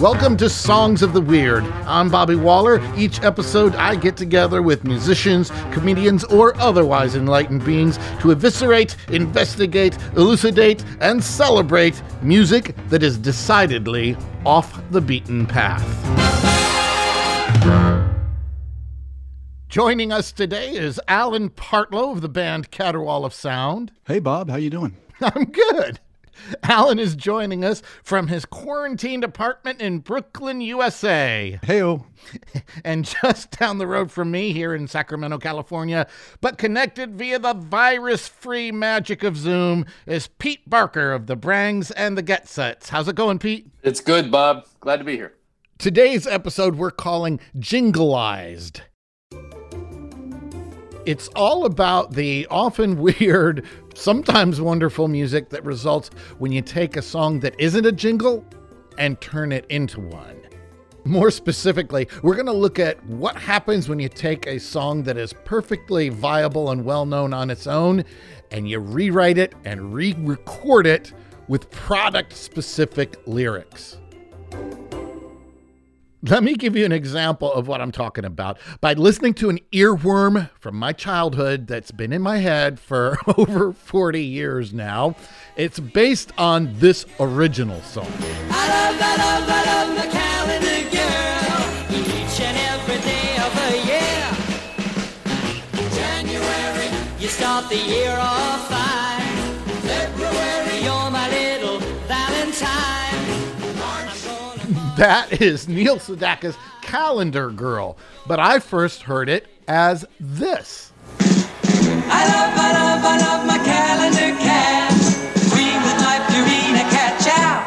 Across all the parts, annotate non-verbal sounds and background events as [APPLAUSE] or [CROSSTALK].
Welcome to Songs of the Weird. I'm Bobby Waller. Each episode, I get together with musicians, comedians, or otherwise enlightened beings to eviscerate, investigate, elucidate, and celebrate music that is decidedly off the beaten path. Joining us today is Alan Partlow of the band Caterwaul of Sound. Hey, Bob, how you doing? [LAUGHS] I'm good. [LAUGHS] Alan is joining us from his quarantined apartment in Brooklyn, USA. Heyo. [LAUGHS] And just down the road from me here in Sacramento, California, but connected via the virus free magic of Zoom, is Pete Barker of the Brangs and the Get Sets. How's it going, Pete? It's good, Bob. Glad to be here. Today's episode we're calling Jingleized. It's all about the often [LAUGHS] weird, sometimes wonderful music that results when you take a song that isn't a jingle and turn it into one. More specifically, we're going to look at what happens when you take a song that is perfectly viable and well known on its own and you rewrite it and re record it with product specific lyrics. Let me give you an example of what I'm talking about. By listening to an earworm from my childhood that's been in my head for [LAUGHS] over 40 years now, it's based on this original song. I love, I love, I love the calendar girl each and every day of the year. January, you start the year off fine. February, you're my little Valentine. That is Neil Sedaka's Calendar Girl, but I first heard it as this. I love, I love, I love my calendar cat. Queen with my Purina cat chow.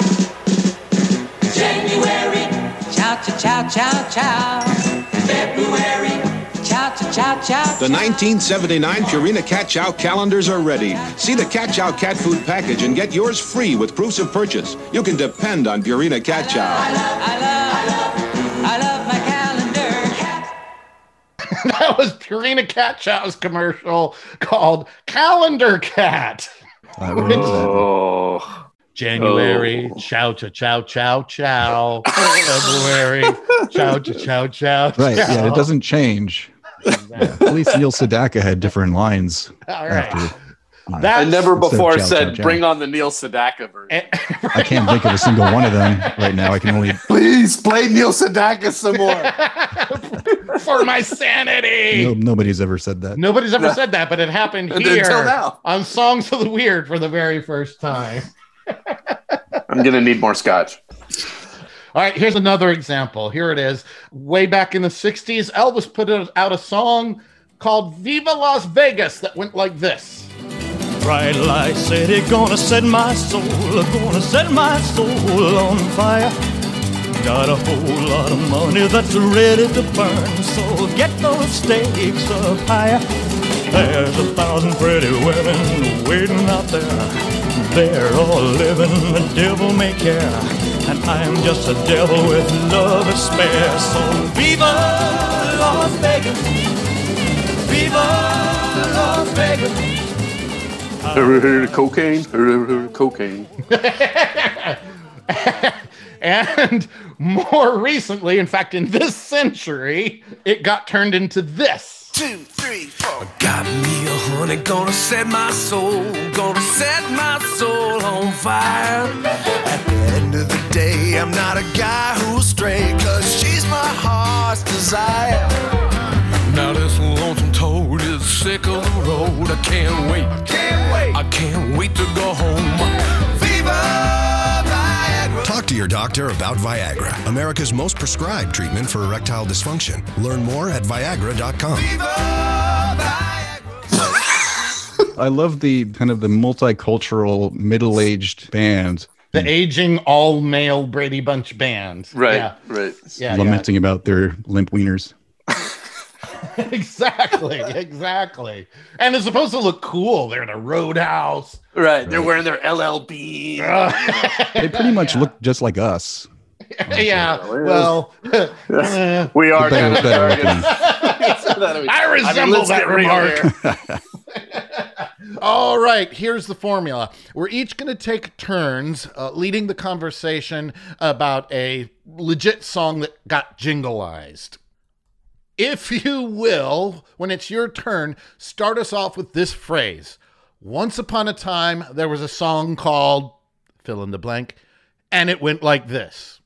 January, chow, chow, chow, chow, chow. February, chow, chow, chow, chow. The 1979 Purina Cat Chow calendars are ready. See the Cat Chow cat food package and get yours free with proofs of purchase. You can depend on Purina Cat Chow. I love, I love, I love my calendar cat. that was Purina Cat Chow's commercial called Calendar Cat. I. Oh, January, Oh. chow, chow, chow, chow, chow. [LAUGHS] February, chow, chow, chow, chow. Right. Yeah, it doesn't change. At least Neil Sedaka had different lines All right. after. you know. I never before chow, said chow, chow. bring on the Neil Sedaka version. I can't think of a single one of them right now. I can only. [LAUGHS] Please play Neil Sedaka some more. [LAUGHS] for my sanity. No, nobody's ever said that. Nobody's ever said that, but it happened Until here now. on Songs of the Weird for the very first time. I'm gonna need more scotch. [LAUGHS] All right, here's another example. Here it is. Way back in the 60s, Elvis put out a song called Viva Las Vegas that went like this. Bright light city, gonna set my soul, gonna set my soul on fire. Got a whole lot of money that's ready to burn, so get those stakes up higher. There's a thousand pretty women waiting out there. They're all living the devil may care, and I'm just a devil with love to spare. So viva Las Vegas, viva Las Vegas. cocaine, cocaine. [LAUGHS] And more recently, in fact, in this century, it got turned into this. Two, three, four. Got me a honey, gonna set my soul, gonna set my soul on fire. At the end of the day, I'm not a guy who'll stray, cause she's my heart's desire. Now this lonesome toad is sick of the road. I can't wait, can't wait, I can't wait to go home. To your doctor about Viagra, America's most prescribed treatment for erectile dysfunction. Learn more at Viagra.com. Viva Viagra. I love the kind of the multicultural middle-aged band The aging all male Brady Bunch band. Right, Yeah. right. Yeah. yeah. lamenting about their limp wieners. [LAUGHS] exactly. [LAUGHS] Exactly. And it's supposed to look cool. They're in a roadhouse. Right. They're wearing their LLB. [LAUGHS] They pretty much look just like us. yeah. Well, eh, We are kind of better. I resemble let's that get remark. All right, here's the formula. We're each going to take turns uh, leading the conversation about a legit song that got jingleized. If you will, when it's your turn, start us off with this phrase. Once upon a time, there was a song called fill in the blank, and it went like this.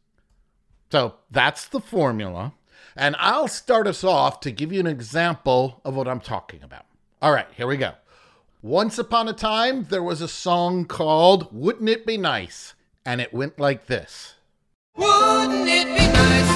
So that's the formula. And I'll start us off to give you an example of what I'm talking about. All right, here we go. Once upon a time, there was a song called Wouldn't It Be Nice? And it went like this. Wouldn't it be nice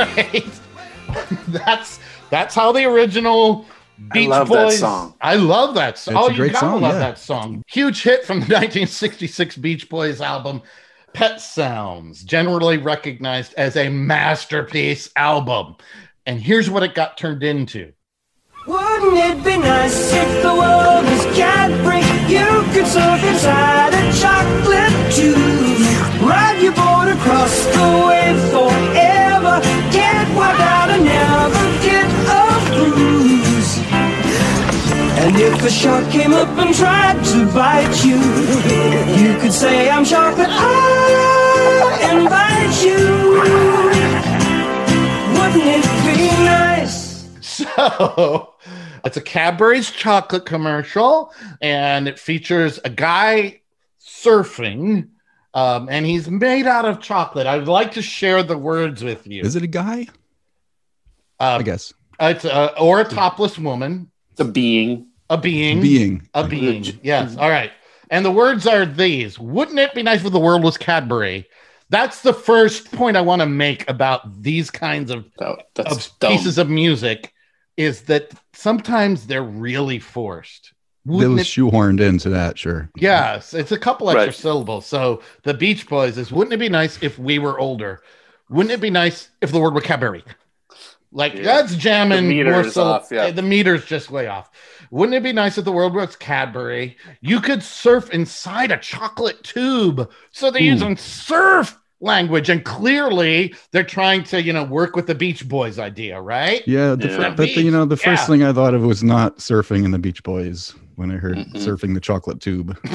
right. [LAUGHS] that's that's how the original Beach love that Boys. song. I love that song. It's Oh, a you gotta song, love yeah. that song. Huge hit from the [LAUGHS] 1966 Beach Boys album, Pet Sounds, generally recognized as a masterpiece album. And here's what it got turned into. Wouldn't it be nice if the world was Cadbury? You could surf inside a chocolate tube. Ride your boat across the wave forever. If a shark came up and tried to bite you, you could say, I'm chocolate, I invite you. Wouldn't it be nice? So it's a Cadbury's chocolate commercial, and it features a guy surfing, um, and he's made out of chocolate. I'd like to share the words with you. Is it a guy? Uh, I guess. It's a, or a topless woman, It's a being. A being, Being. a being. Mm-hmm. Yes. All right. And the words are these: Wouldn't it be nice if the world was Cadbury? That's the first point I want to make about these kinds of oh, That, of pieces of music is that sometimes they're really forced. That Wouldn't was it- shoehorned into that, sure. yes, it's a couple extra Right. syllables. So the Beach Boys is wouldn't it be nice if we were older? Wouldn't it be nice if the word were Cadbury? Like Yeah. that's jamming The meter more so off, yeah. the meter's just way off. Wouldn't it be nice if the world was Cadbury? You could surf inside a chocolate tube. So they're Ooh. using surf language, and clearly they're trying to, you know, work with the Beach Boys idea, right? Yeah, the, Yeah. fir- but the, you know, the first Yeah. thing I thought of was not surfing in the Beach Boys when I heard Mm-mm. surfing the chocolate tube. [LAUGHS]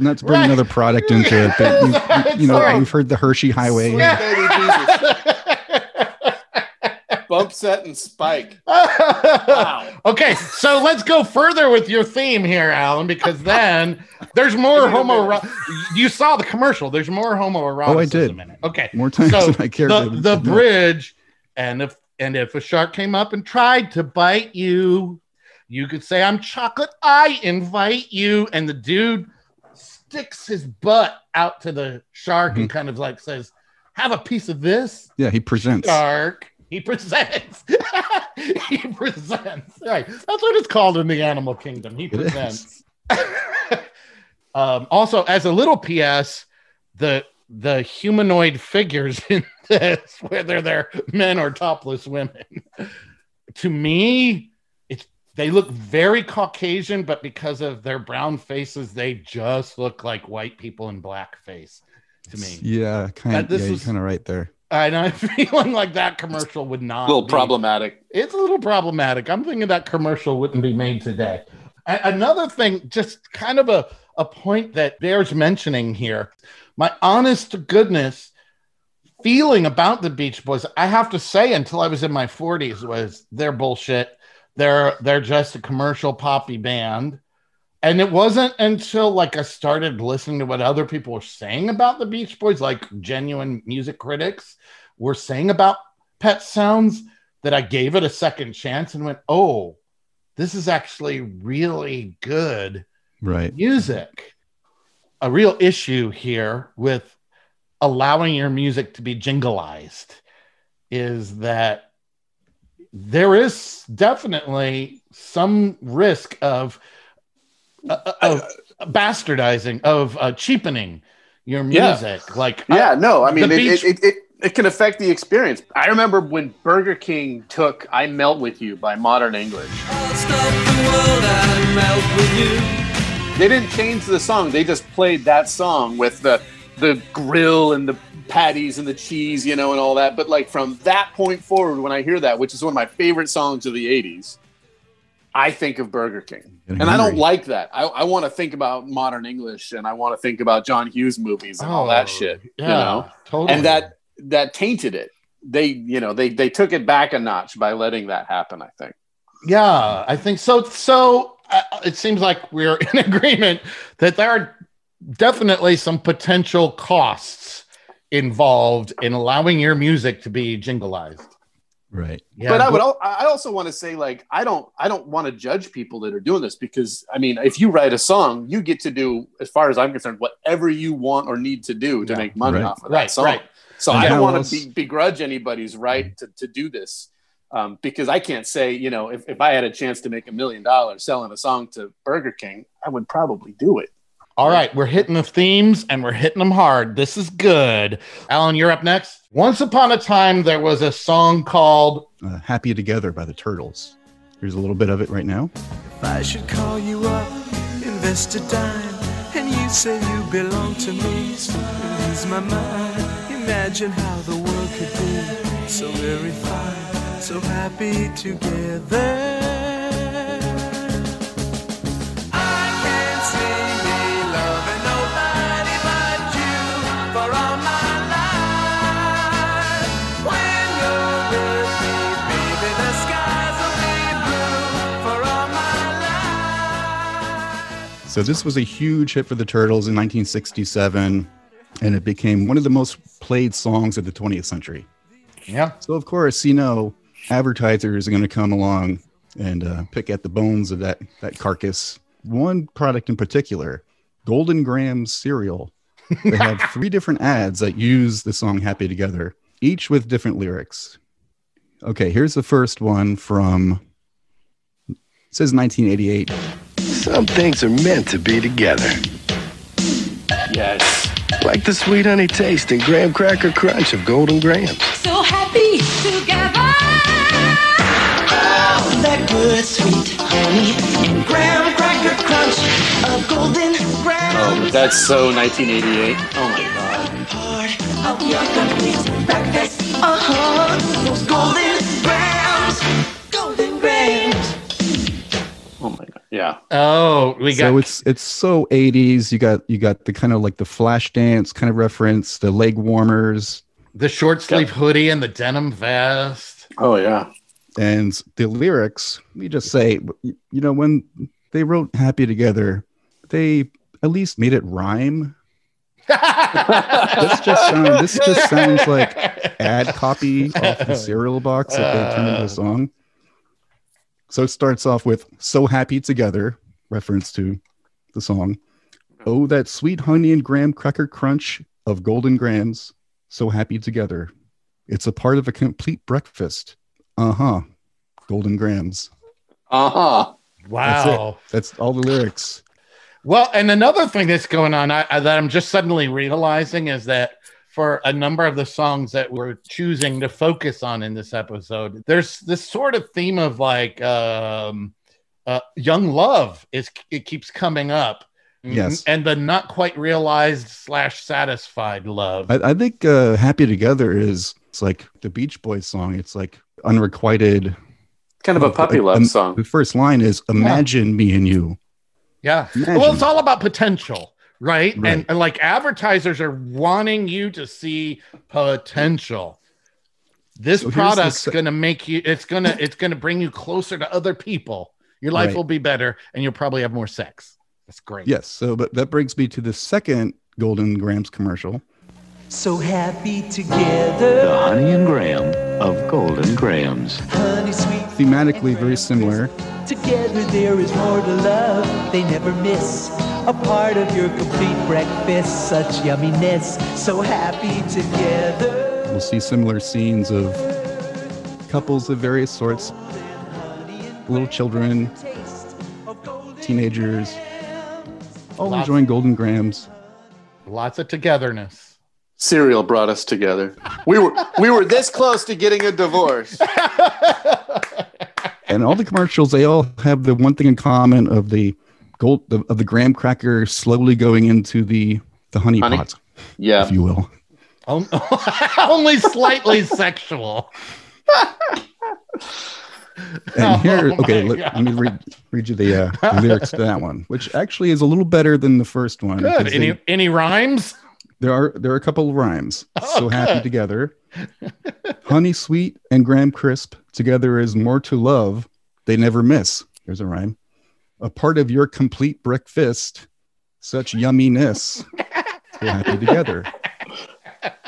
Let's bring Right. another product into it. But you, [LAUGHS] you, you know, Sorry. we've heard the Hershey Highway. Sweet baby Jesus. Bump set and spike. [LAUGHS] Wow. Okay, so let's go further with your theme here, Alan, because then there's more [LAUGHS] Give me a homo. You saw the commercial. There's more homoeroticism Oh, I did. in it. Okay, More times so than I cared the, to the bridge, and if and if a shark came up and tried to bite you, you could say, "I'm chocolate. I invite you," and the dude sticks his butt out to the shark Mm-hmm. and kind of like says, "Have a piece of this." Yeah, he presents. Shark. He presents. [LAUGHS] he presents. Right. That's what it's called in the animal kingdom. He presents. [LAUGHS] um, also, as a little PS, the the humanoid figures [LAUGHS] in this, whether they're men or topless women, to me, it's they look very Caucasian, but because of their brown faces, they just look like white people in blackface to me. Yeah, kind of. this Yeah, was- kind of right there. And [LAUGHS] I'm feeling like that commercial would A not little be- problematic. It's a little problematic. I'm thinking that commercial wouldn't be made today. A- another thing, just kind of a, a point that bears mentioning here. My honest to goodness feeling about the Beach Boys, I have to say, until I was in my 40s, was they're bullshit. They're they're just a commercial poppy band. And it wasn't until like I started listening to what other people were saying about the Beach Boys, like genuine music critics were saying about Pet Sounds, that I gave it a second chance and went, oh, this is actually really good Right. music. A real issue here with allowing your music to be jingleized is that there is definitely some risk of uh, of bastardizing of uh, cheapening your Yeah. music. Like uh, Yeah, no, I mean, it, Beach- it, it, it, it can affect the experience. I remember when Burger King took I Melt With You by Modern English. They didn't change the song, they just played that song with the, the grill and the patties and the cheese, you know, and all that. But like from that point forward, when I hear that, which is one of my favorite songs of the 80s, I think of Burger King. Getting And I don't like that. I, I want to think about modern English and I want to think about John Hughes movies and all that Oh, shit. Yeah, You know? totally. And that that tainted it. They, you know, they they took it back a notch by letting that happen, I think. Yeah, I think so. So uh, it seems like we're [LAUGHS] in agreement that there are definitely some potential costs involved in allowing your music to be jingleized. Right. Yeah, but I would al- I also want to say like I don't I don't want to judge people that are doing this because I mean if you write a song you get to do as far as I'm concerned whatever you want or need to do to Yeah. make money Right. off of that right, song. right. So And I don't want to be, begrudge anybody's right to, to do this um, because I can't say you know if, if I had a chance to make a million dollars selling a song to Burger King I would probably do it. All right, we're hitting the themes and we're hitting them hard. This is good. Alan, you're up next. Once upon a time, there was a song called Uh, Happy Together by the Turtles. Here's a little bit of it right now. If I should call you up, invest a dime, and you say you belong to me, so lose my mind. Imagine how the world could be so very fine, so happy together. So this was a huge hit for the Turtles in 1967, and it became one of the most played songs of the 20th century. Yeah. So of course, you know, advertisers are going to come along and uh, pick at the bones of that that carcass. One product in particular, Golden Grahams cereal. [LAUGHS] They have three different ads that use the song "Happy Together," each with different lyrics. Okay, here's the first one from. It says 1988. Some things are meant to be together. Yes. Like the sweet honey taste and graham cracker crunch of Golden Grahams. So happy together. Oh, that good sweet honey and graham cracker crunch of golden grahams. Oh, that's so 1988. Oh my god. Part of your complete breakfast. Uh huh. Those golden Yeah. Oh, we got so it's it's so 80s. You got you got the kind of like the flash dance kind of reference, the leg warmers, the short sleeve hoodie and the denim vest. Oh yeah. and the lyrics. Let me just say, you know, when they wrote "Happy Together," they at least made it rhyme. this just [LAUGHS] sounds this just sounds like ad copy off the cereal box that they turned into a song. So it starts off with "So happy together," reference to the song. Oh, that sweet honey and graham cracker crunch of golden grahams. So happy together. It's a part of a complete breakfast. Uh huh. Golden grahams. Uh-huh. Wow. That's all the lyrics. Well, and another thing that's going on I, I, that I'm just suddenly realizing is that for a number of the songs that we're choosing to focus on in this episode, there's this sort of theme of like um, uh, young love is it keeps coming up. Yes. and the not quite realized slash satisfied love. I, I think uh, "Happy Together" is it's like the Beach Boys song. It's like unrequited. Kind of a puppy love Um, song. The first line is "Imagine me and you." Yeah. Imagine. Well, it's all about potential, right? Right. And, and like advertisers are wanting you to see potential. This So here's the product's going to make you it's going to it's going to bring you closer to other people. Your life Right. will be better and you'll probably have more sex. That's great. Yes. So, but that brings me to the second Golden Grahams commercial. So happy together. The Honey and Graham of Golden Grahams. Honey sweet. Thematically very similar. Together there is more to love. They never miss a part of your complete breakfast. Such yumminess. So happy together. We'll see similar scenes of couples of various sorts, little children, teenagers. all Lots- enjoying Golden Grahams. Lots of togetherness. Cereal brought us together. We were we were this close to getting a divorce. [LAUGHS] And all the commercials, they all have the one thing in common of the gold of, of the graham cracker slowly going into the the honey, Honey? pot, Yeah. if you will. On- [LAUGHS] Only slightly sexual. And here, Oh okay, let, let me read, read you the, uh, the lyrics to that one, which actually is a little better than the first one. Good. Any they- any rhymes? there are there are a couple of rhymes. Oh, so happy together, [LAUGHS] honey sweet and graham crisp together is more to love. They never miss. There's a rhyme. A part of your complete breakfast, such yumminess. So happy together.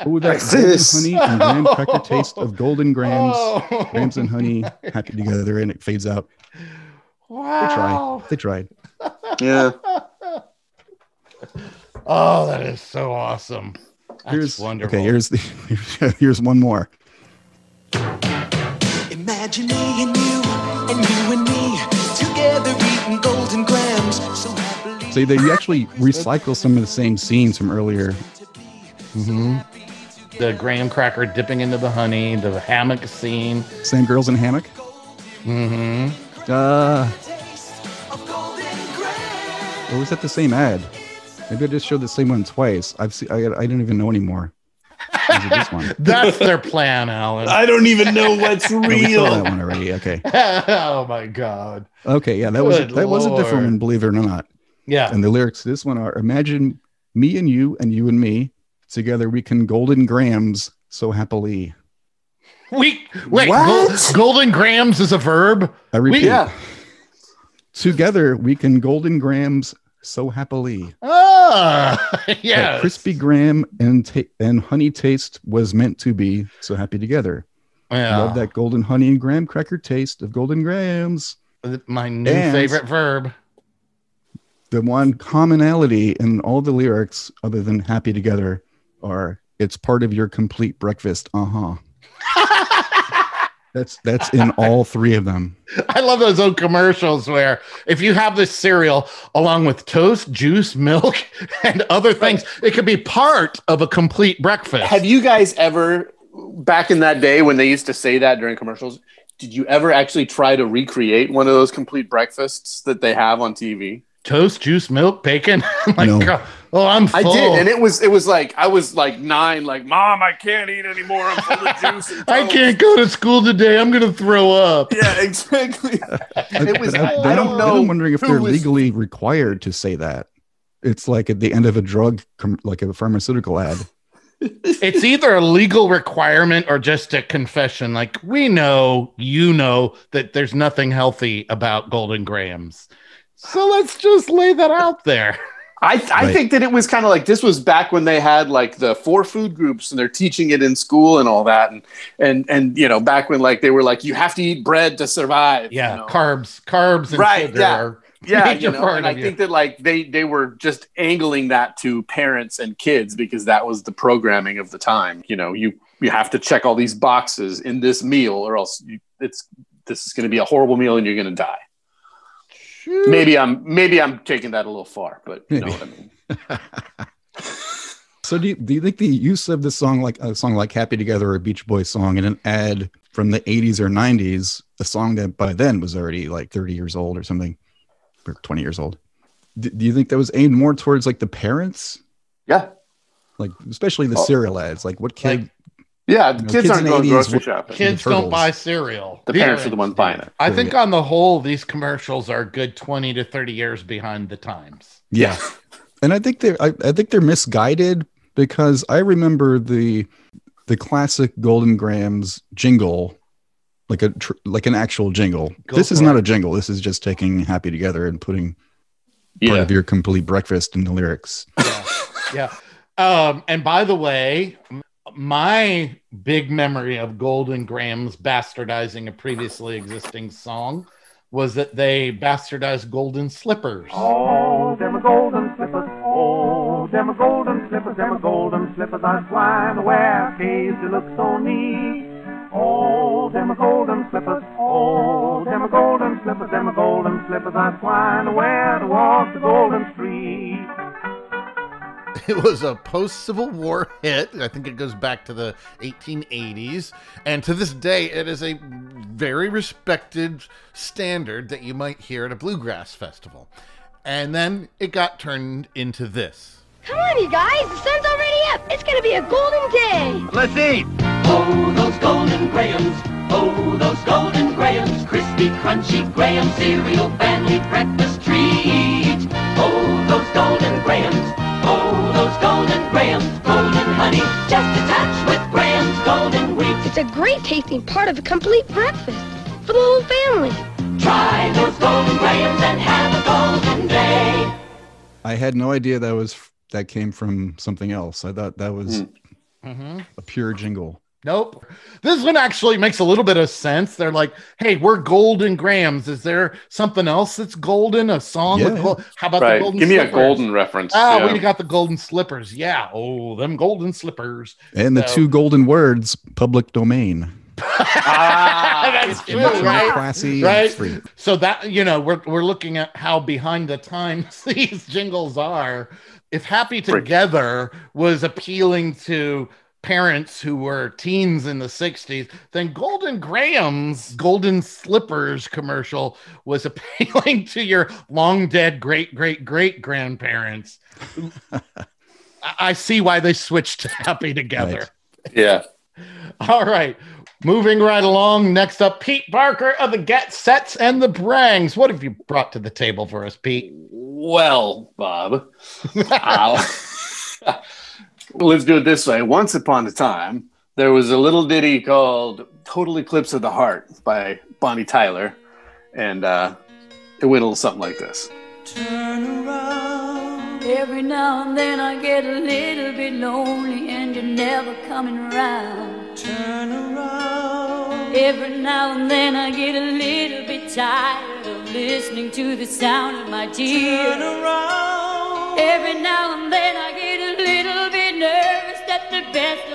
Oh, that golden Breakfast. honey and graham cracker taste of golden grahams, Oh. grams and honey, happy together, and it fades out. They Wow. tried. They tried. Yeah. Oh, that is so awesome. That's Here's wonderful. okay. Here's the [LAUGHS] here's one more. Imagine me and you, and you and me, together eating golden grahams. So happily. So they actually recycle some of the same scenes from earlier. hmm The graham cracker dipping into the honey, the hammock scene. Same girls in hammock. hmm Uh, or was that the same ad? Maybe I just showed the same one twice. I've seen. I, I don't even know anymore. Was it this one? [LAUGHS] That's their plan, Alan. I don't even know [LAUGHS] what's No, we saw that one already. Okay. [LAUGHS] oh my god. Okay. Yeah, that was Good that was a different one. Believe it or not. Yeah. And the lyrics to this one are: Imagine me and you, and you and me together. We can golden grahams so happily. We wait. What? Gol- golden grahams is a verb. I repeat. Yeah. Together we can golden grahams so happily. Ah, [LAUGHS] yes. crispy graham and ta- and honey taste was meant to be so happy together. Yeah. Love that golden honey and graham cracker taste of golden grahams. My new And- favorite verb. The one commonality in all the lyrics, other than happy together, are it's part of your complete breakfast. Uh huh. That's that's in all three of them. [LAUGHS] I love those old commercials where if you have this cereal along with toast, juice, milk, [LAUGHS] and other things, it could be part of a complete breakfast. Have you guys ever, back in that day when they used to say that during commercials, did you ever actually try to recreate one of those complete breakfasts that they have on TV? toast, juice, milk, bacon? [LAUGHS] Oh like, No. God, oh, I'm full. I did, and it was it was like I was like nine, like Mom, I can't eat anymore. I'm full of [LAUGHS] juice. And I can't go to school today. I'm gonna throw up. Yeah, exactly. [LAUGHS] it was. I, then I don't I'm- know. I'm wondering if they're was- legally required to say that. It's like at the end of a drug, com- like a pharmaceutical ad. [LAUGHS] It's either a legal requirement or just a confession. Like we know, you know that there's nothing healthy about golden grahams. So let's just lay that out there. I, I Right. think that it was kind of like this was back when they had like the four food groups and they're teaching it in school and all that and and and you know back when like they were like you have to eat bread to survive you Yeah, know? carbs, carbs, and Right, sugar yeah. are [LAUGHS] yeah you know and I you. think that like they they were just angling that to parents and kids because that was the programming of the time you know you you have to check all these boxes in this meal or else you, it's this is going to be a horrible meal and you're going to die maybe i'm maybe i'm taking that a little far but you know what i mean [LAUGHS] So do you, do you think the use of this song, like a song like "Happy Together" or a Beach Boys song, in an ad from the '80s or '90s, a song that by then was already like 30 years old or something, or 20 years old? Do, do you think that was aimed more towards like the parents, yeah like especially the Oh. cereal ads? Like what kid? Like, Yeah, know, kids, kids aren't going 80s grocery were- shopping. Kids don't buy cereal. The parents are the ones buying it. I think on the whole, these commercials are a good 20 to 30 years behind the times. Yeah. [LAUGHS] and I think they're I, I think they're misguided because I remember the the classic Golden Grahams jingle, like a tr- like an actual jingle. Go this is for not a jingle. This is just taking Happy Together and putting part Yeah. of your complete breakfast in the lyrics. Yeah. Um, and by the way, m- my big memory of Golden Grahams bastardizing a previously existing song was that they bastardized Golden Slippers. Oh, them golden slippers. Oh, them golden slippers. Them golden slippers. I flying wear. Case they look so neat. Oh, them golden slippers. Oh, them golden slippers. Them golden slippers. I flying to wear to walk the golden street. [LAUGHS] It was a post Civil War hit. I think it goes back to the 1880s. And to this day, it is a very respected standard that you might hear at a bluegrass festival. And then it got turned into this. Come on, you guys. The sun's already up. It's going to be a golden day. Let's eat. Oh, those golden grahams. Oh, those golden grahams. Crispy, crunchy graham cereal, family breakfast treat. Oh, those golden grahams. Oh, those golden grahams. Golden honey, just a touch with Graham's golden wheat. It's a great tasting part of a complete breakfast for the whole family. Try those golden grahams and have a golden day. I had no idea that was that came from something else. I thought that was Mm-hmm. a pure jingle. Nope. This one actually makes a little bit of sense. They're like, hey, we're Golden Grahams. Is there something else that's golden? A song with Yeah. gold? How about Right. the golden Give me a golden reference. Ah, Yeah. we got the golden slippers. Yeah. Oh, them golden slippers. And the two golden words, public domain. Ah, [LAUGHS] That's true, Much more right? classy and right? free. So that you know, we're we're looking at how behind the times [LAUGHS] these jingles are. If Happy Together was appealing to parents who were teens in the 60s, then Golden Graham's Golden Slippers commercial was [LAUGHS] appealing to your long dead great great great grandparents. [LAUGHS] I- I see why they switched to Happy Together. Yeah. [LAUGHS] All right. Moving right along. Next up, Pete Barker of the Get Sets and the Brangs. What have you brought to the table for us, Pete? Well, Bob, I'll- uh, let's do it this way. Once upon a time, there was a little ditty called Total Eclipse of the Heart by Bonnie Tyler. And uh, it went a little something like this. Turn around. Every now and then I get a little bit lonely and you're never coming around. Turn around. Every now and then I get a little bit tired of listening to the sound of my tears. Turn around.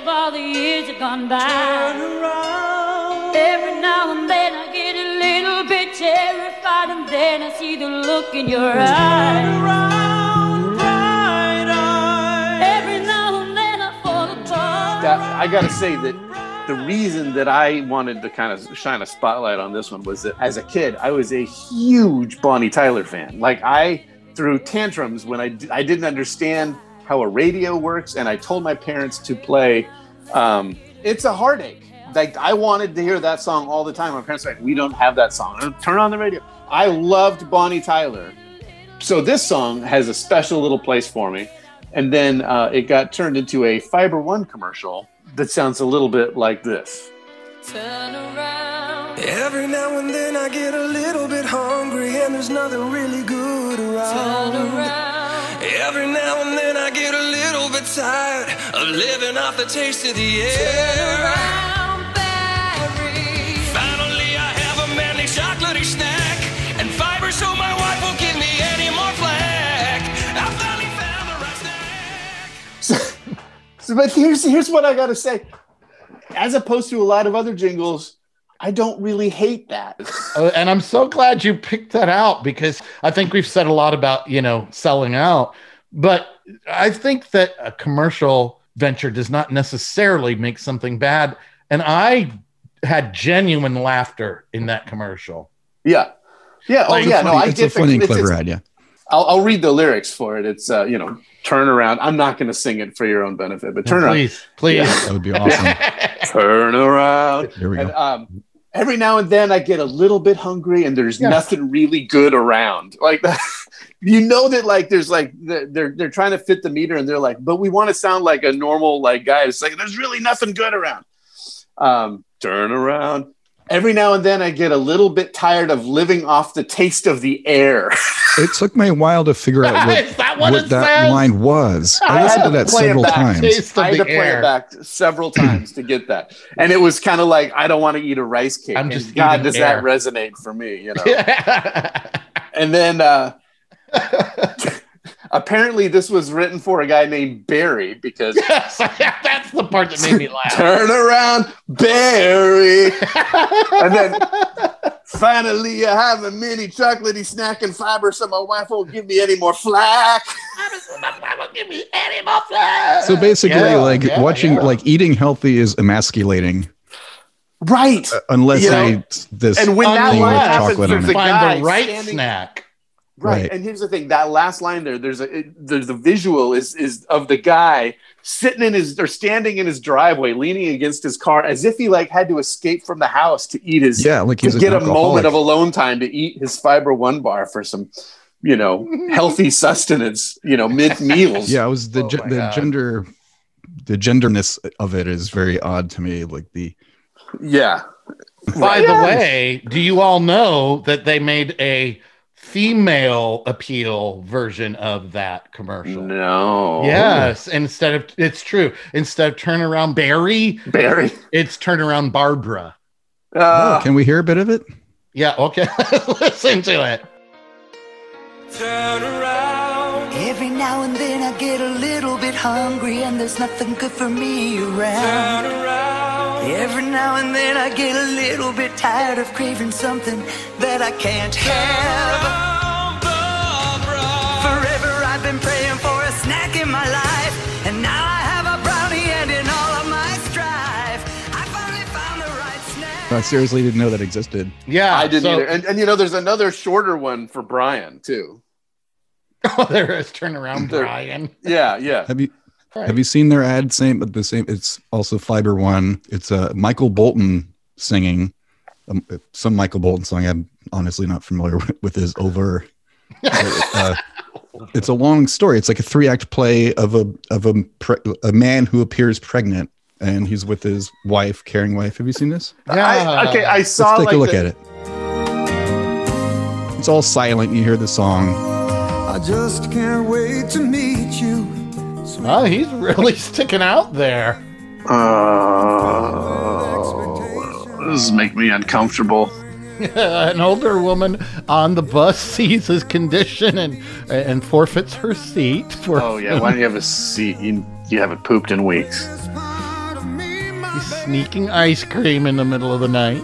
Of all the years have gone by. Turn around. Every now and then I get a little bit terrified and then I see the look in your eyes. Every now and then I fall apart. That, I got to say that the reason that I wanted to kind of shine a spotlight on this one was that as a kid, I was a huge Bonnie Tyler fan. Like, I threw tantrums when I, d- I didn't understand how a radio works, and I told my parents to play um, It's a Heartache. Like, I wanted to hear that song all the time. My parents were like, We don't have that song. Turn on the radio. I loved Bonnie Tyler. So, this song has a special little place for me. And then uh, it got turned into a Fiber One commercial that sounds a little bit like this. Turn around. Every now and then I get a little bit hungry and there's nothing really good around. Turn around. Every now and then I get a little bit tired of living off the taste of the air. Finally, I have a manly chocolatey snack and fiber so my wife won't give me any more flack. I finally found the right [LAUGHS] So, but here's here's what I got to say. As opposed to a lot of other jingles, I don't really hate that. [LAUGHS] Uh, and I'm so glad you picked that out because I think we've said a lot about, you know, selling out. But I think that a commercial venture does not necessarily make something bad. And I had genuine laughter in that commercial. Yeah, yeah, oh Like, yeah. No, I it's get a funny and the, clever it's- ad, yeah. I'll, I'll read the lyrics for it. It's uh, you know, turn around. I'm not going to sing it for your own benefit, but turn around. Please, please. That would be awesome. [LAUGHS] turn around. Here we And go. um, every now and then I get a little bit hungry, and there's Yeah. nothing really good around. [LAUGHS] Like you know that like there's like they're they're they're trying to fit the meter, and they're like, but we want to sound like a normal like guy. It's like there's really nothing good around. Um, turn around. Every now and then I get a little bit tired of living off the taste of the air. It took me a while to figure out [LAUGHS] what, Is that what what that line was. I I listened had to that play it several back. times. Taste I had the to play it back several times to get that, and it was kind of like I don't want to eat a rice cake. I'm just God, does air. that resonate for me? You know. [LAUGHS] and then uh, [LAUGHS] apparently this was written for a guy named Barry because yes, that's the part that made me laugh. turn around Barry, and then Finally, I have a mini chocolatey snack and fiber, so my wife won't give me any more flack. me any more flack. So basically, Yeah, like yeah, watching, yeah. like eating healthy is emasculating. Right. Uh, unless You they know, this and when that thing with line happens, chocolate there's a. Find guy the right standing- snack. Right. Right. And here's the thing: that last line there, there's a it, there's the visual is is of the guy sitting in his or standing in his driveway, leaning against his car, as if he like had to escape from the house to eat his Yeah, like he's an get a moment of alone time to eat his fiber one bar for some, you know, [LAUGHS] healthy sustenance, you know, mid [LAUGHS] meals. Yeah, it was the Oh ge- the God. gender, the genderness of it is very odd to me. Like the yeah. By the way, do you all know that they made a female appeal version of that commercial? No. Yes, instead of it's true. Instead of turn around Barry, Barry. it's turn around Barbara. Uh, oh, can we hear a bit of it? Yeah, okay. [LAUGHS] Listen to it. Turn around. Every now and then I get a little bit hungry and there's nothing good for me around. Turn around. Every now and then I get a little bit tired of craving something that I can't have. Forever I've been praying for a snack in my life, and now I have a brownie, and in all of my strife, I finally found the right snack. I seriously didn't know that existed. Yeah, I didn't so- either. And, and you know, there's another shorter one for Brian too. [LAUGHS] Oh, there is turn around There- Brian. Yeah, yeah. Have you Right. have you seen their ad? Same, but the same. It's also Fiber One. It's uh, Michael Bolton singing um, some Michael Bolton song. I'm honestly not familiar [LAUGHS] with, with his over. [LAUGHS] uh, it's a long story. It's like a three act play of a of a pre- a man who appears pregnant and he's with his wife, caring wife. Have you seen this? I, okay, I saw. Let's take like a look the- at it. It's all silent. You hear the song. I just can't wait to meet you. Oh, he's really [LAUGHS] sticking out there. Oh, this is make me uncomfortable. [LAUGHS] An older woman on the bus [LAUGHS] sees his condition and and forfeits her seat. For Oh yeah, why don't you have a seat? You, you haven't pooped in weeks. He's sneaking ice cream in the middle of the night.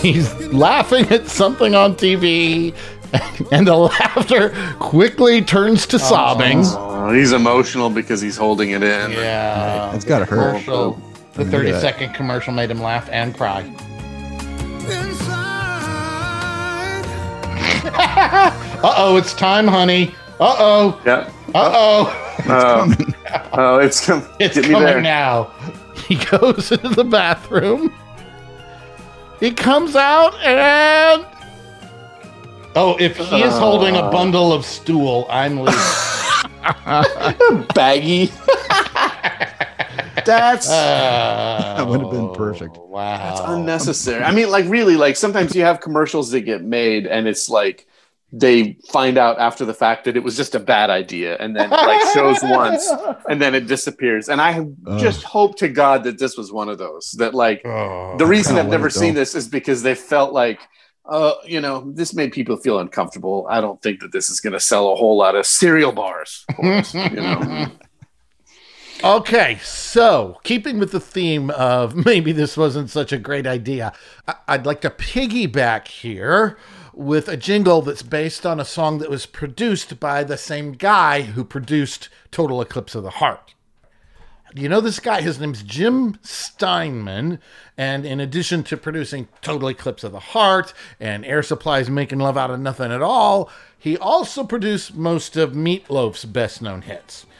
He's laughing at something on TV, [LAUGHS] and the laughter quickly turns to sobbing. Oh, he's emotional because he's holding it in. Yeah, It's gotta hurt. Commercial. The Look at 30 that. second commercial made him laugh and cry. [LAUGHS] Uh oh, it's time, honey. Uh oh. Yeah. Uh oh. Oh, oh, it's com- It's coming now. [LAUGHS] He goes into the bathroom. He comes out and. Oh, if he is oh. holding a bundle of stool, I'm leaving. [LAUGHS] Baggy. That's uh, that would have been perfect. Wow. That's unnecessary. I mean, like really, like sometimes you have commercials that get made and it's like they find out after the fact that it was just a bad idea and then like shows [LAUGHS] once and then it disappears. And I Ugh. just hope to God that this was one of those that like Oh, the reason I've never seen this is because they felt like uh, you know, this made people feel uncomfortable. I don't think that this is going to sell a whole lot of cereal bars. For us, you know, [LAUGHS] Okay, so keeping with the theme of [LAUGHS] maybe this wasn't such a great idea, I- I'd like to piggyback here with a jingle that's based on a song that was produced by the same guy who produced Total Eclipse of the Heart. You know this guy? His name's Jim Steinman. And in addition to producing Total Eclipse of the Heart and Air Supply's Making Love Out of Nothing at All, he also produced most of Meatloaf's best known hits. [LAUGHS]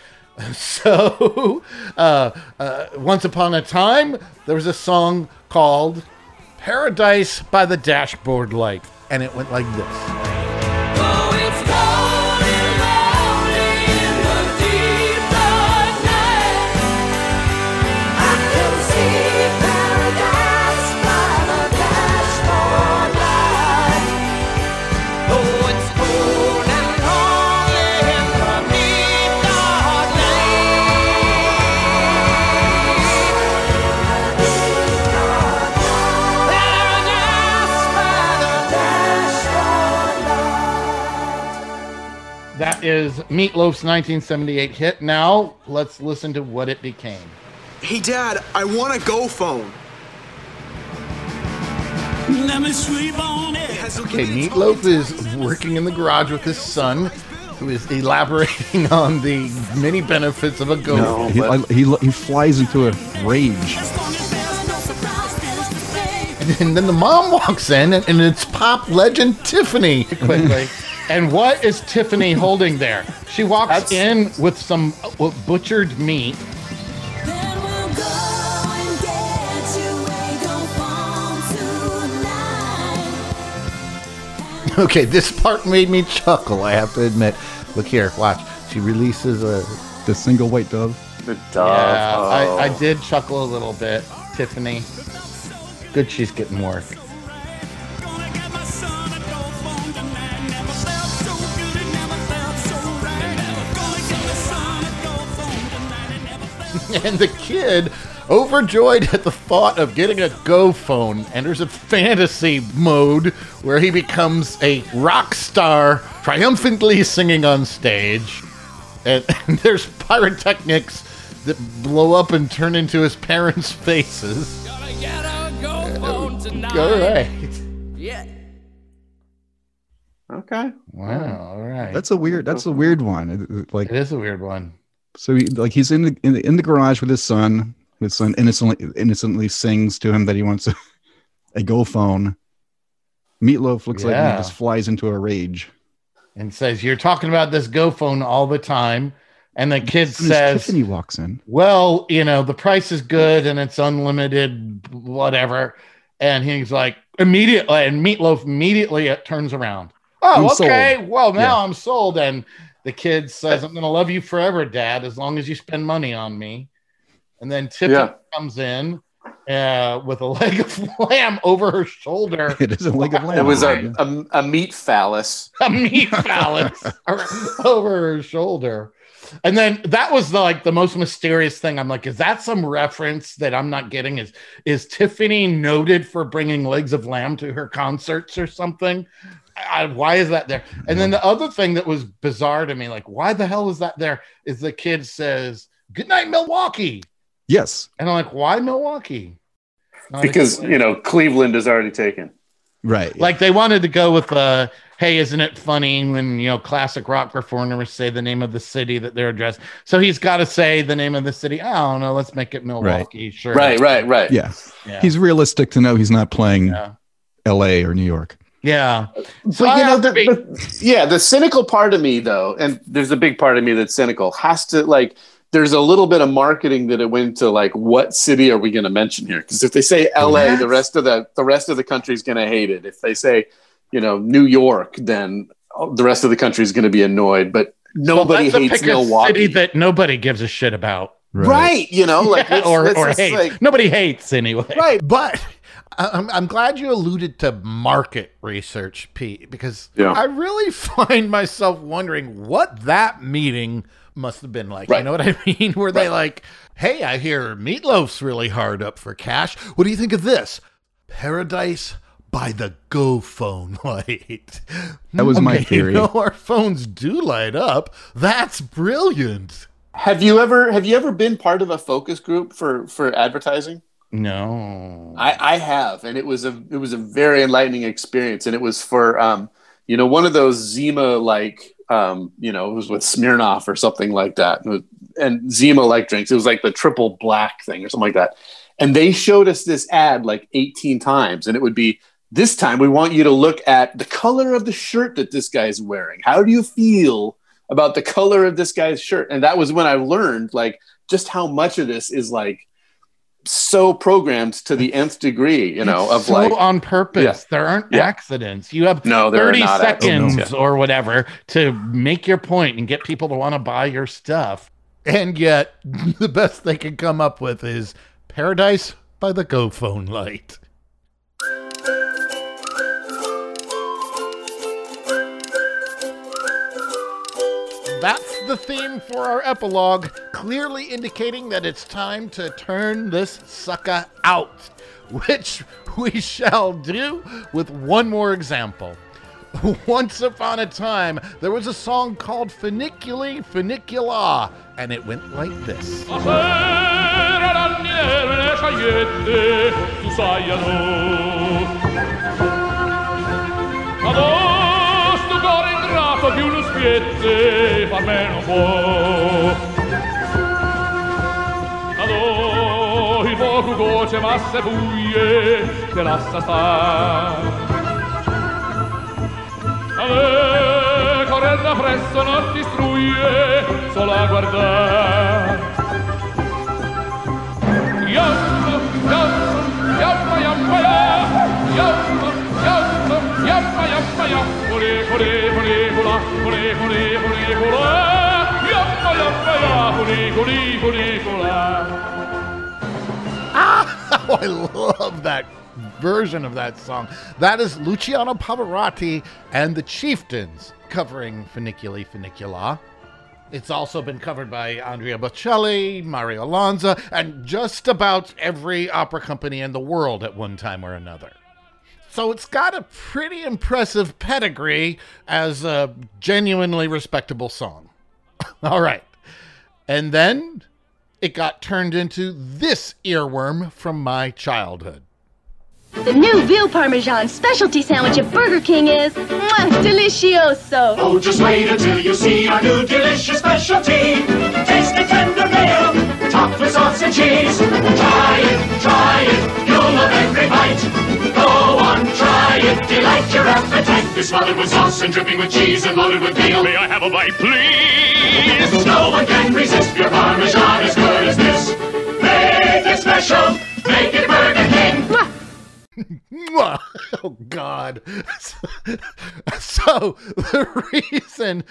So, uh, uh, once upon a time, there was a song called Paradise by the Dashboard Light. And it went like this. That is Meatloaf's 1978 hit. Now, let's listen to what it became. Hey, Dad, I want a Go phone. Let me sleep on it. Okay, Meatloaf is working in the garage with his son, who is elaborating [LAUGHS] on the many benefits of a go. No, he, he, he flies into a rage. And then the mom walks in, and, and it's pop legend Tiffany [LAUGHS] quickly. And what is Tiffany holding there? She walks in with some uh, butchered meat. Okay, this part made me chuckle, I have to admit. Look here, watch. She releases a. The single white dove. The dove. Yeah, oh. I, I did chuckle a little bit. Tiffany. Good she's getting work. [LAUGHS] and the kid, overjoyed at the thought of getting a Go phone, enters a fantasy mode where he becomes a rock star, triumphantly singing on stage. And, [LAUGHS] and there's pyrotechnics that blow up and turn into his parents' faces. All uh, right. Yeah. Okay. Wow. All right. That's a weird. That's a weird one. It- it- Like It is a weird one. So he, like he's in the, in the in the garage with his son. His son innocently innocently sings to him that he wants a, a Go phone. Meatloaf looks like he just flies into a rage. And says, You're talking about this Go phone all the time. And the kid And says, Tiffany walks in. Well, you know, the price is good and it's unlimited, whatever. And he's like, immediately, and Meatloaf immediately it turns around. Oh, I'm sold. okay. Well, now Yeah. I'm sold. And the kid says, I'm going to love you forever, Dad, as long as you spend money on me. And then Tiffany Yeah. comes in uh, with a [LAUGHS] leg of lamb over her shoulder. [LAUGHS] It is a leg of lamb. It was a, a, a meat phallus. a meat phallus [LAUGHS] over her shoulder. And then that was the, like the most mysterious thing. I'm like, is that some reference that I'm not getting? Is is Tiffany noted for bringing legs of lamb to her concerts or something? I, why is that there? And then the other thing that was bizarre to me, like, why the hell is that there? Is the kid says, "Good night, Milwaukee," Yes. and I'm like, why Milwaukee? Not Because, explained. you know, Cleveland is already taken. Right. Like they wanted to go with uh hey, isn't it funny when you know classic rock performers say the name of the city that they're addressed? So he's got to say the name of the city. I don't know. Let's make it Milwaukee. Sure. Right, right, right. Yeah. Yeah. He's realistic to know he's not playing Yeah. L.A. or New York. Yeah. But you know, the, the, yeah, the cynical part of me, though, and there's a big part of me that's cynical, has to like. There's a little bit of marketing that it went to like, what city are we going to mention here? Because if they say L.A., the rest of the the rest of the country is going to hate it. If they say, you know, New York, then the rest of the country is going to be annoyed. But nobody Let's hates a Milwaukee, city that nobody gives a shit about. right? You know, like [LAUGHS] let's- or let's or just, hates. like- Nobody hates anyway. right? But I- I'm, I'm glad you alluded to market research, Pete, because Yeah. I really [LAUGHS] find myself wondering what that meeting must have been like. You know what I mean? [LAUGHS] Were they like, hey, I hear Meatloaf's really hard up for cash. What do you think of this? Paradise by the Go phone [LAUGHS] light. That was my Okay, theory. You know, our phones do light up. That's brilliant. Have you ever have you ever been part of a focus group for for advertising? No. I, I have, and it was a it was a very enlightening experience, and it was for um, you know one of those Zima like um, you know it was with Smirnoff or something like that, and, and Zima like drinks. It was like the triple black thing or something like that, and they showed us this ad like eighteen times, and it would be this time we want you to look at the color of the shirt that this guy's wearing. How do you feel about the color of this guy's shirt? And that was when I learned like just how much of this is like so programmed to the nth degree, you know, of so like on purpose. Yeah. There aren't Yeah. accidents. You have No, there are 30 not seconds oh, accidents. Or whatever to make your point and get people to want to buy your stuff. And yet, [LAUGHS] the best they can come up with is Paradise by the Go Phone Light. That's the theme for our epilogue, clearly indicating that it's time to turn this sucker out, which we shall do with one more example. [LAUGHS] Once upon a time, there was a song called Funiculi Funicula, and it went like this. schiavo di uno spiette far me non può Allò il poco goce masse buie te lassa sta Allè correndo presso non distruie solo a guardare Ah, [LAUGHS] I love that version of that song. That is Luciano Pavarotti and the Chieftains covering Funiculi Funicula. It's also been covered by Andrea Bocelli, Mario Lanza, and just about every opera company in the world at one time or another. So it's got a pretty impressive pedigree as a genuinely respectable song. [LAUGHS] All right. And then it got turned into this earworm from my childhood. The new veal parmesan specialty sandwich at Burger King is mwah, delicioso. Oh, just wait until you see our new delicious specialty. Taste the tender veal, topped with sauce and cheese. Try it, try it, you'll love every bite. Go on, try it, delight your appetite. This smothered with sauce and dripping with cheese and loaded with veal. May I have a bite, please? No one can resist your parmesan as good as this. Make it special, make it Burger King. Mwah! [LAUGHS] Oh God! [LAUGHS] So [LAUGHS] the reason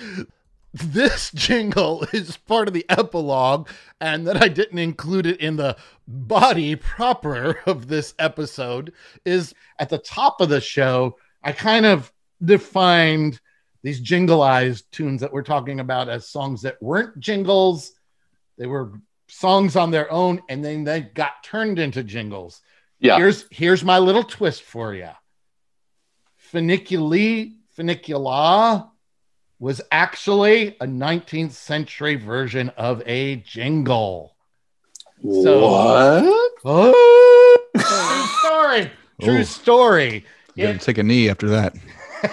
this [LAUGHS] jingle is part of the epilogue, and that I didn't include it in the body proper of this episode, is at the top of the show. I kind of defined these jingleized tunes that we're talking about as songs that weren't jingles; they were songs on their own, and then they got turned into jingles. Yeah. Here's here's my little twist for you. Funiculi funicula was actually a 19th century version of a jingle. What? Oh, true [LAUGHS] story. True Oh. story. You gotta take a knee after that. [LAUGHS]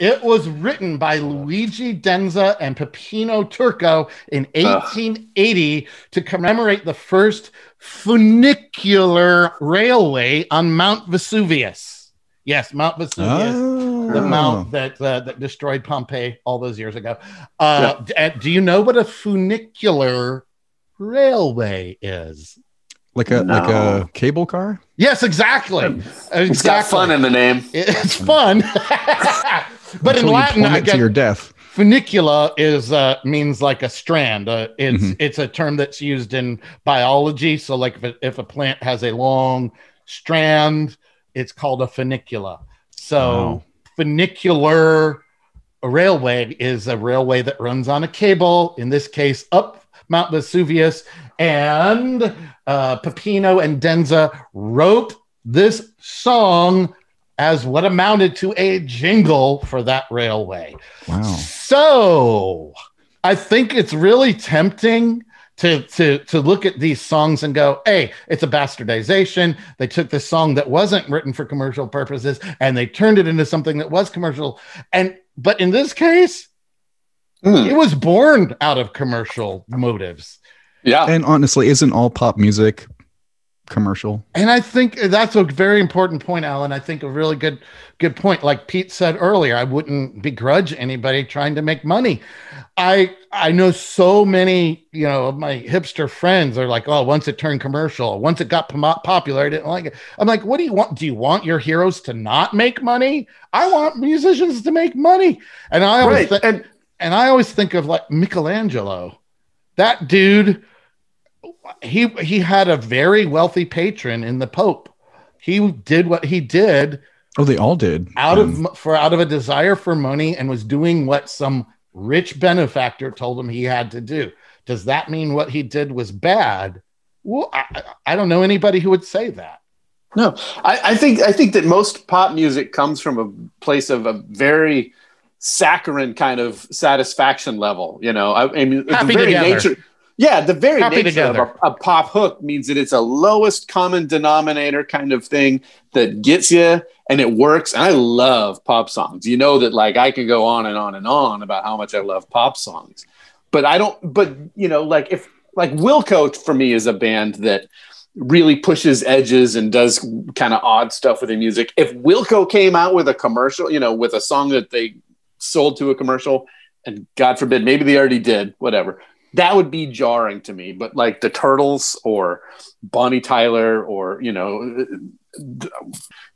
it was written by Luigi Denza and Peppino Turco in 1880 to commemorate the first funicular railway on Mount Vesuvius. Yes, Mount Vesuvius, oh. The Oh. mount that uh, that destroyed Pompeii all those years ago. Uh, d- uh, do you know what a funicular railway is? Like a like a cable car? Yes, exactly. exactly. It's got fun in the name. It's fun, [LAUGHS] but in Until you Latin, I plummet guess to your death. funicula is uh, means like a strand. Uh, it's Mhm. it's a term that's used in biology. So, like if a, if a plant has a long strand, it's called a funicula. So, Wow. Funicular railway is a railway that runs on a cable. In this case, up Mount Vesuvius, and uh, Peppino and Denza wrote this song as what amounted to a jingle for that railway. Wow. So I think it's really tempting to to to look at these songs and go, hey, it's a bastardization. They took this song that wasn't written for commercial purposes and they turned it into something that was commercial. And but in this case, Hmm. it was born out of commercial motives. Yeah. And honestly, isn't all pop music commercial? And I think that's a very important point, Alan. I think a really good good point. Like Pete said earlier, I wouldn't begrudge anybody trying to make money. I I know so many, you know, of my hipster friends are like, oh, once it turned commercial, once it got pom- popular, I didn't like it. I'm like, what do you want? Do you want your heroes to not make money? I want musicians to make money. And I always Right, thi- and and I always think of like Michelangelo. That dude he he had a very wealthy patron in the pope he did what he did Oh, they all did. out Um, of for out of a desire for money and was doing what some rich benefactor told him he had to do does that mean what he did was bad well i, I- I don't know anybody who would say that No, I, I think I think that most pop music comes from a place of a very saccharine kind of satisfaction level. You know, I, I mean, the very together. nature. Yeah, the very Happy nature together. of a, a pop hook means that it's a lowest common denominator kind of thing that gets you and it works. And I love pop songs. You know that like I can go on and on and on about how much I love pop songs. But I don't but you know, like if like Wilco for me is a band that really pushes edges and does kind of odd stuff with the music. If Wilco came out with a commercial, you know, with a song that they sold to a commercial, and God forbid, maybe they already did, whatever, that would be jarring to me. But like the Turtles or Bonnie Tyler or, you know,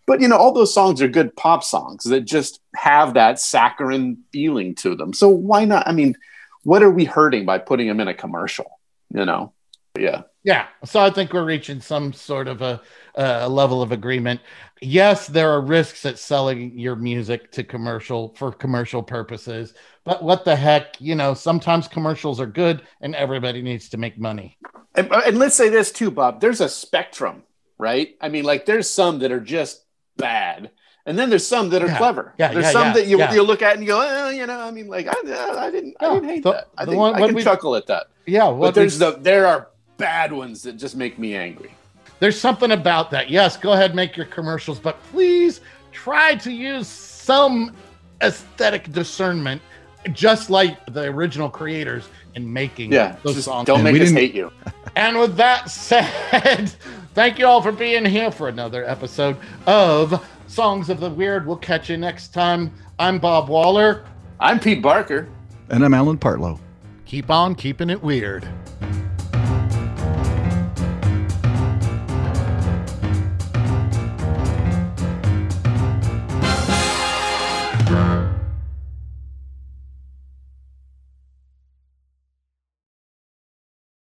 but you know, all those songs are good pop songs that just have that saccharine feeling to them. So why not? I mean, what are we hurting by putting them in a commercial? You know? Yeah. Yeah. So I think we're reaching some sort of a, a level of agreement. Yes, there are risks at selling your music to commercial for commercial purposes, but what the heck, you know, sometimes commercials are good and everybody needs to make money. And, and let's say this too, Bob. There's a spectrum, right? I mean, like there's some that are just bad, and then there's some that are Yeah. clever. Yeah, there's yeah, some that you you look at and you go, eh, you know, I mean, like I, I didn't, I didn't hate the- that. I, think, one- I can we- chuckle at that. Yeah, but there's we- the there are bad ones that just make me angry. There's something about that. Yes, go ahead, make your commercials, but please try to use some aesthetic discernment, just like the original creators in making Yeah, those just songs. don't make us didn't- hate you. [LAUGHS] And with that said, [LAUGHS] thank you all for being here for another episode of Songs of the Weird. We'll catch you next time. I'm Bob Waller. I'm Pete Barker. And I'm Alan Partlow. Keep on keeping it weird.